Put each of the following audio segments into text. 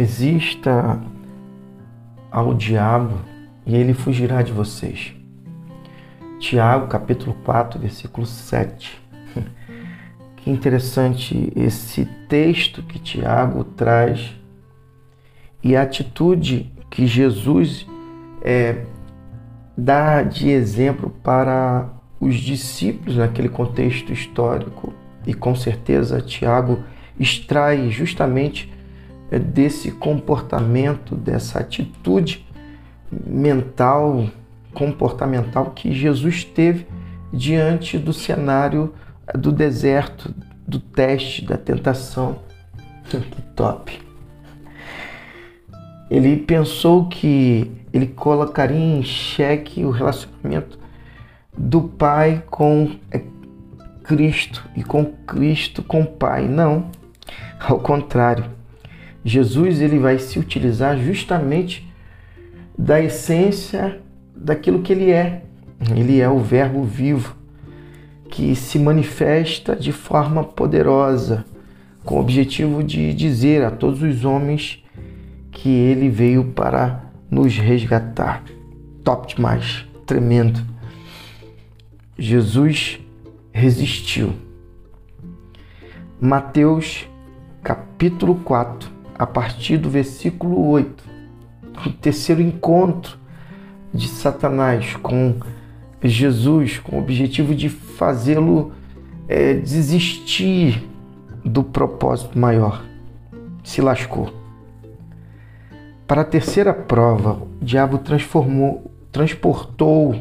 Resista ao diabo e ele fugirá de vocês. Tiago, capítulo 4, versículo 7. Que interessante esse texto que Tiago traz e a atitude que Jesus é, dá de exemplo para os discípulos naquele contexto histórico. E com certeza Tiago extrai justamente desse comportamento, dessa atitude mental, comportamental que Jesus teve diante do cenário do deserto, do teste, da tentação. Que top! Ele pensou que ele colocaria em xeque o relacionamento do Pai com é, Cristo e com Cristo com o Pai. Não, ao contrário. Jesus ele vai se utilizar justamente da essência daquilo que ele é. Ele é o Verbo vivo que se manifesta de forma poderosa, com o objetivo de dizer a todos os homens que ele veio para nos resgatar. Top demais, tremendo. Jesus resistiu. Mateus capítulo 4, a partir do versículo 8, o terceiro encontro de Satanás com Jesus, com o objetivo de fazê-lo é, desistir do propósito maior. Se lascou. Para a terceira prova, o diabo transformou, transportou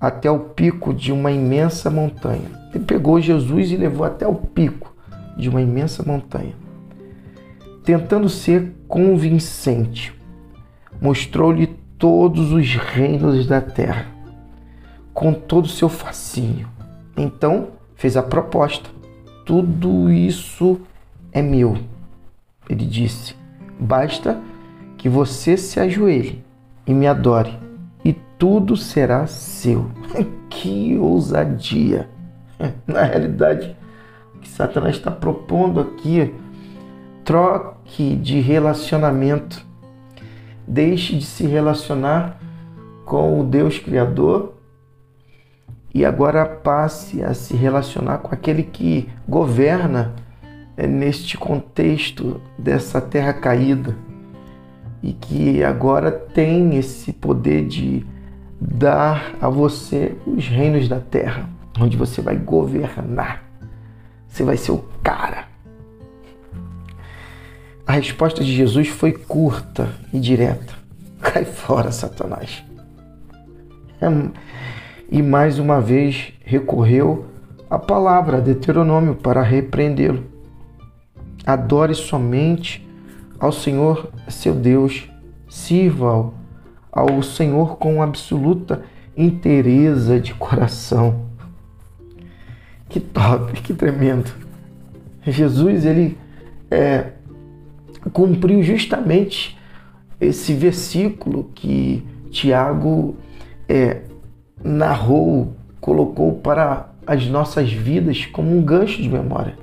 até o pico de uma imensa montanha. Ele pegou Jesus e levou até o pico de uma imensa montanha. Tentando ser convincente, mostrou-lhe todos os reinos da terra com todo o seu fascínio. Então fez a proposta: tudo isso é meu. Ele disse: basta que você se ajoelhe e me adore, e tudo será seu. que ousadia! Na realidade, o que Satanás está propondo aqui, troque de relacionamento. Deixe de se relacionar com o Deus Criador e agora passe a se relacionar com aquele que governa é, neste contexto dessa terra caída e que agora tem esse poder de dar a você os reinos da terra, onde você vai governar. Você vai ser o cara. A resposta de Jesus foi curta e direta. Cai fora, Satanás. É, e mais uma vez recorreu à palavra Deuteronômio para repreendê-lo. Adore somente ao Senhor seu Deus, sirva ao Senhor com absoluta inteireza de coração. Que top, que tremendo. Jesus ele é, cumpriu justamente esse versículo que Tiago é, narrou, colocou para as nossas vidas como um gancho de memória.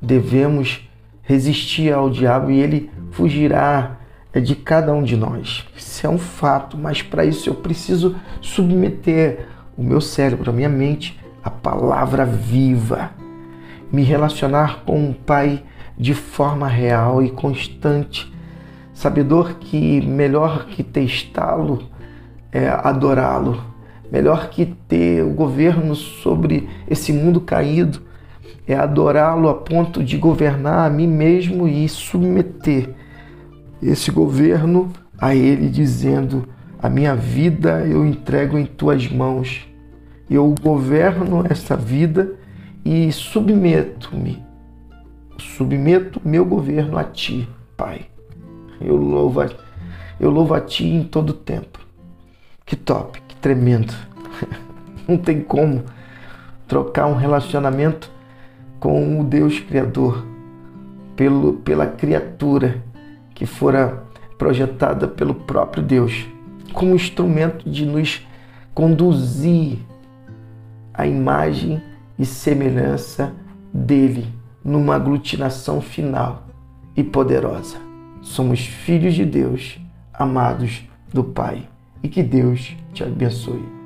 Devemos resistir ao diabo e ele fugirá de cada um de nós. Isso é um fato, mas para isso eu preciso submeter o meu cérebro, a minha mente, à palavra viva, me relacionar com o Pai de forma real e constante, sabedor que melhor que testá-lo é adorá-lo Melhor que ter o governo sobre esse mundo caído é adorá-lo a ponto de governar a mim mesmo e submeter esse governo a ele, dizendo: A minha vida eu entrego em tuas mãos. Eu governo essa vida e submeto-me, submeto meu governo a ti, Pai. Eu louvo, a, eu louvo a ti em todo tempo. Que top, que tremendo. Não tem como trocar um relacionamento com o Deus Criador pelo, pela criatura que fora projetada pelo próprio Deus como instrumento de nos conduzir à imagem e semelhança dele numa aglutinação final e poderosa. somos filhos de Deus, amados do Pai. E que Deus te abençoe.